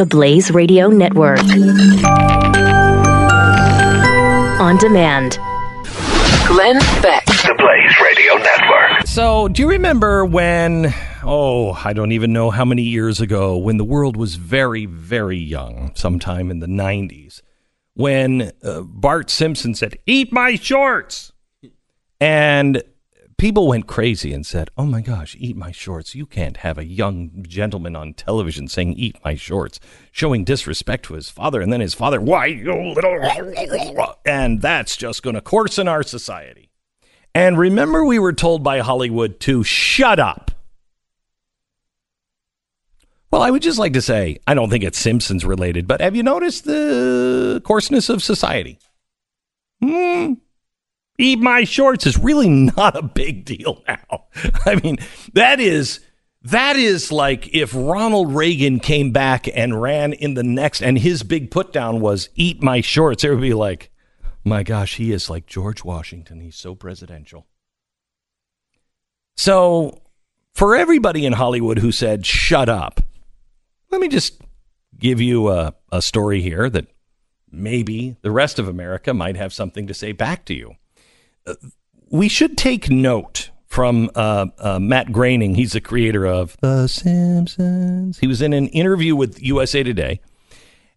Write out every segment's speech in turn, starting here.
the Blaze Radio Network. On demand. Glenn Beck. The Blaze Radio Network. So, do you remember when, oh, I don't even know how many years ago, when the world was very, very young, sometime in the 90s, when uh, Bart Simpson said, Eat my shorts! And people went crazy and said, Oh my gosh, eat my shorts. You can't have a young gentleman on television saying, Eat my shorts, showing disrespect to his father. And then his father, Why, you little. And that's just going to coarsen our society. And remember, we were told by Hollywood to shut up. Well, I would just like to say, I don't think it's Simpsons related, but have you noticed the coarseness of society? Hmm. Eat my shorts is really not a big deal now. I mean, that is that is like if Ronald Reagan came back and ran in the next and his big put down was eat my shorts, it would be like, my gosh, he is like George Washington. He's so presidential. So, for everybody in Hollywood who said, shut up, let me just give you a, a story here that maybe the rest of America might have something to say back to you. We should take note from uh, uh, Matt Groening. He's the creator of The Simpsons. He was in an interview with USA Today,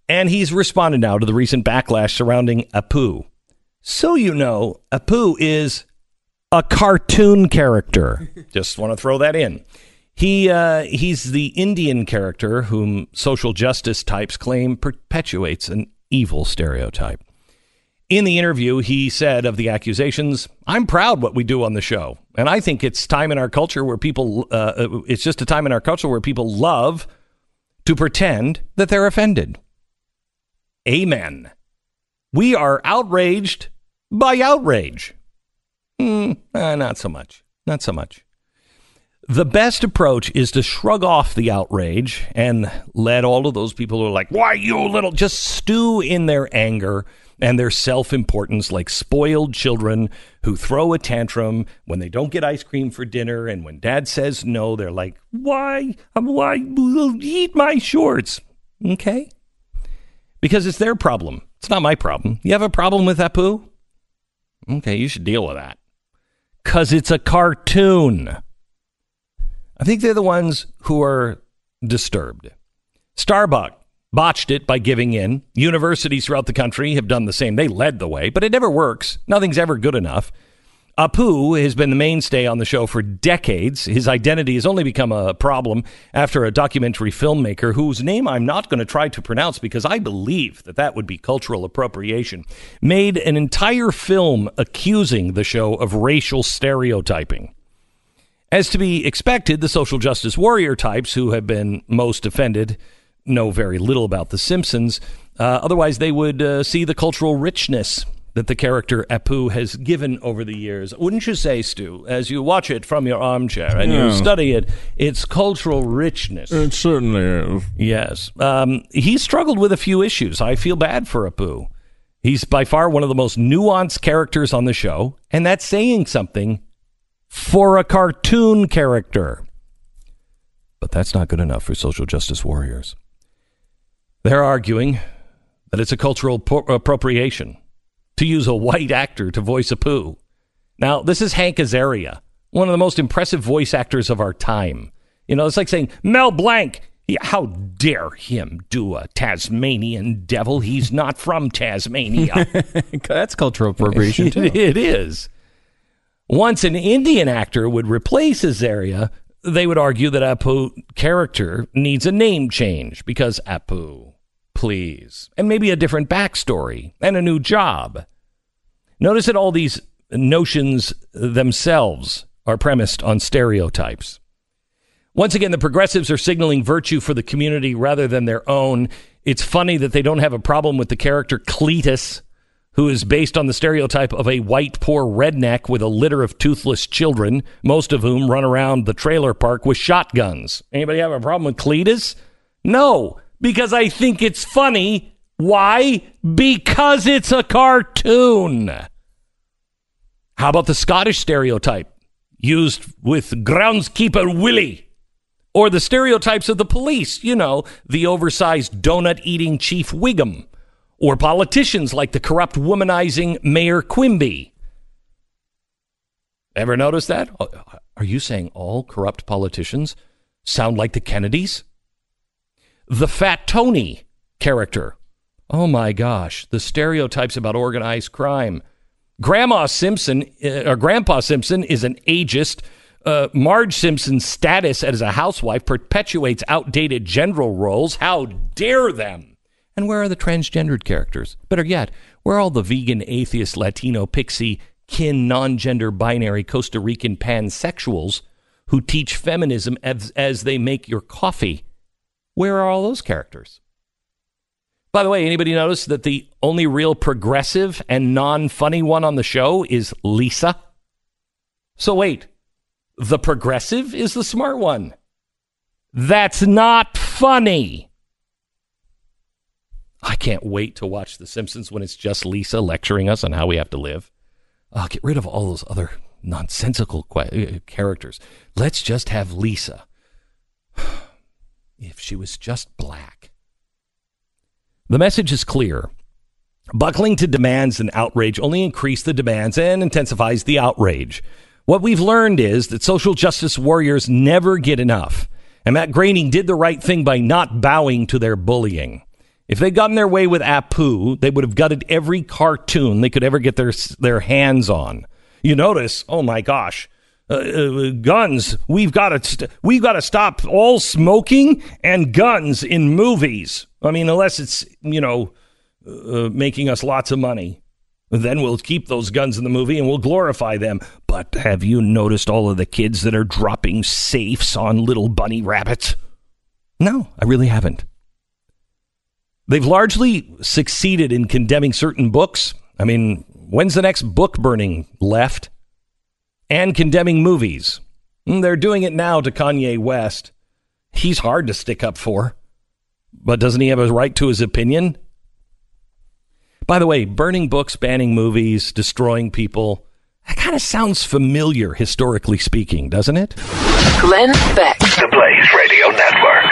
and he's responded now to the recent backlash surrounding Apu. So you know, Apu is a cartoon character. Just want to throw that in. He uh, he's the Indian character whom social justice types claim perpetuates an evil stereotype. In the interview, he said of the accusations, "I'm proud what we do on the show, and I think it's time in our culture where people uh, it's just a time in our culture where people love to pretend that they're offended." Amen. We are outraged by outrage. Mm, uh, not so much. Not so much. The best approach is to shrug off the outrage and let all of those people who are like, why you little, just stew in their anger and their self importance like spoiled children who throw a tantrum when they don't get ice cream for dinner. And when dad says no, they're like, why? Um, why? Eat my shorts. Okay? Because it's their problem. It's not my problem. You have a problem with Apu? Okay, you should deal with that. Because it's a cartoon. I think they're the ones who are disturbed. Starbucks botched it by giving in. Universities throughout the country have done the same. They led the way, but it never works. Nothing's ever good enough. Apu has been the mainstay on the show for decades. His identity has only become a problem after a documentary filmmaker whose name I'm not going to try to pronounce because I believe that that would be cultural appropriation made an entire film accusing the show of racial stereotyping. As to be expected, the social justice warrior types who have been most offended know very little about The Simpsons. Uh, otherwise, they would uh, see the cultural richness that the character Apu has given over the years. Wouldn't you say, Stu, as you watch it from your armchair and Yeah. you study it, its cultural richness? It certainly is. Yes. Um, he struggled with a few issues. I feel bad for Apu. He's by far one of the most nuanced characters on the show, and that's saying something for a cartoon character. But that's not good enough for social justice warriors. They're arguing that it's a cultural po- appropriation to use a white actor to voice Apu. Now, this is Hank Azaria, one of the most impressive voice actors of our time. You know, it's like saying Mel Blanc. Yeah, how dare him do a Tasmanian devil? He's not from Tasmania. That's cultural appropriation too. It- it is. Once an Indian actor would replace Azaria, they would argue that Apu character needs a name change because Apu, please, and maybe a different backstory and a new job. Notice that all these notions themselves are premised on stereotypes. Once again, the progressives are signaling virtue for the community rather than their own. It's funny that they don't have a problem with the character Cletus, who is based on the stereotype of a white, poor redneck with a litter of toothless children, most of whom run around the trailer park with shotguns. Anybody have a problem with Cletus? No, because I think it's funny. Why? Because it's a cartoon. How about the Scottish stereotype used with groundskeeper Willie? Or the stereotypes of the police, you know, the oversized donut eating Chief Wiggum. Or politicians like the corrupt womanizing Mayor Quimby. Ever notice that? Uh, Are you saying all corrupt politicians sound like the Kennedys? The Fat Tony character. Oh my gosh, the stereotypes about organized crime. Grandma Simpson, uh, or Grandpa Simpson, is an ageist. Uh, Marge Simpson's status as a housewife perpetuates outdated general roles. How dare them? And where are the transgendered characters? Better yet, where are all the vegan, atheist, Latino, pixie, kin, non gender binary Costa Rican pansexuals who teach feminism as, as they make your coffee? Where are all those characters? By the way, anybody notice that the only real progressive and non funny one on the show is Lisa? So wait, the progressive is the smart one. That's not funny. I can't wait to watch The Simpsons when it's just Lisa lecturing us on how we have to live. Oh, get rid of all those other nonsensical que- uh, characters. Let's just have Lisa. If she was just black. The message is clear. Buckling to demands and outrage only increase the demands and intensifies the outrage. What we've learned is that social justice warriors never get enough. And Matt Groening did the right thing by not bowing to their bullying. If they'd gotten their way with Apu, they would have gutted every cartoon they could ever get their their hands on. You notice, oh my gosh, uh, uh, guns. We've got to st- we've got to stop all smoking and guns in movies. I mean, unless it's you know uh, making us lots of money, then we'll keep those guns in the movie and we'll glorify them. But have you noticed all of the kids that are dropping safes on little bunny rabbits? No, I really haven't. They've largely succeeded in condemning certain books. I mean, when's the next book burning left? And condemning movies. Mm, They're doing it now to Kanye West. He's hard to stick up for. But doesn't he have a right to his opinion? By the way, burning books, banning movies, destroying people, that kind of sounds familiar historically speaking, doesn't it? Glenn Beck. The Blaze Radio Network.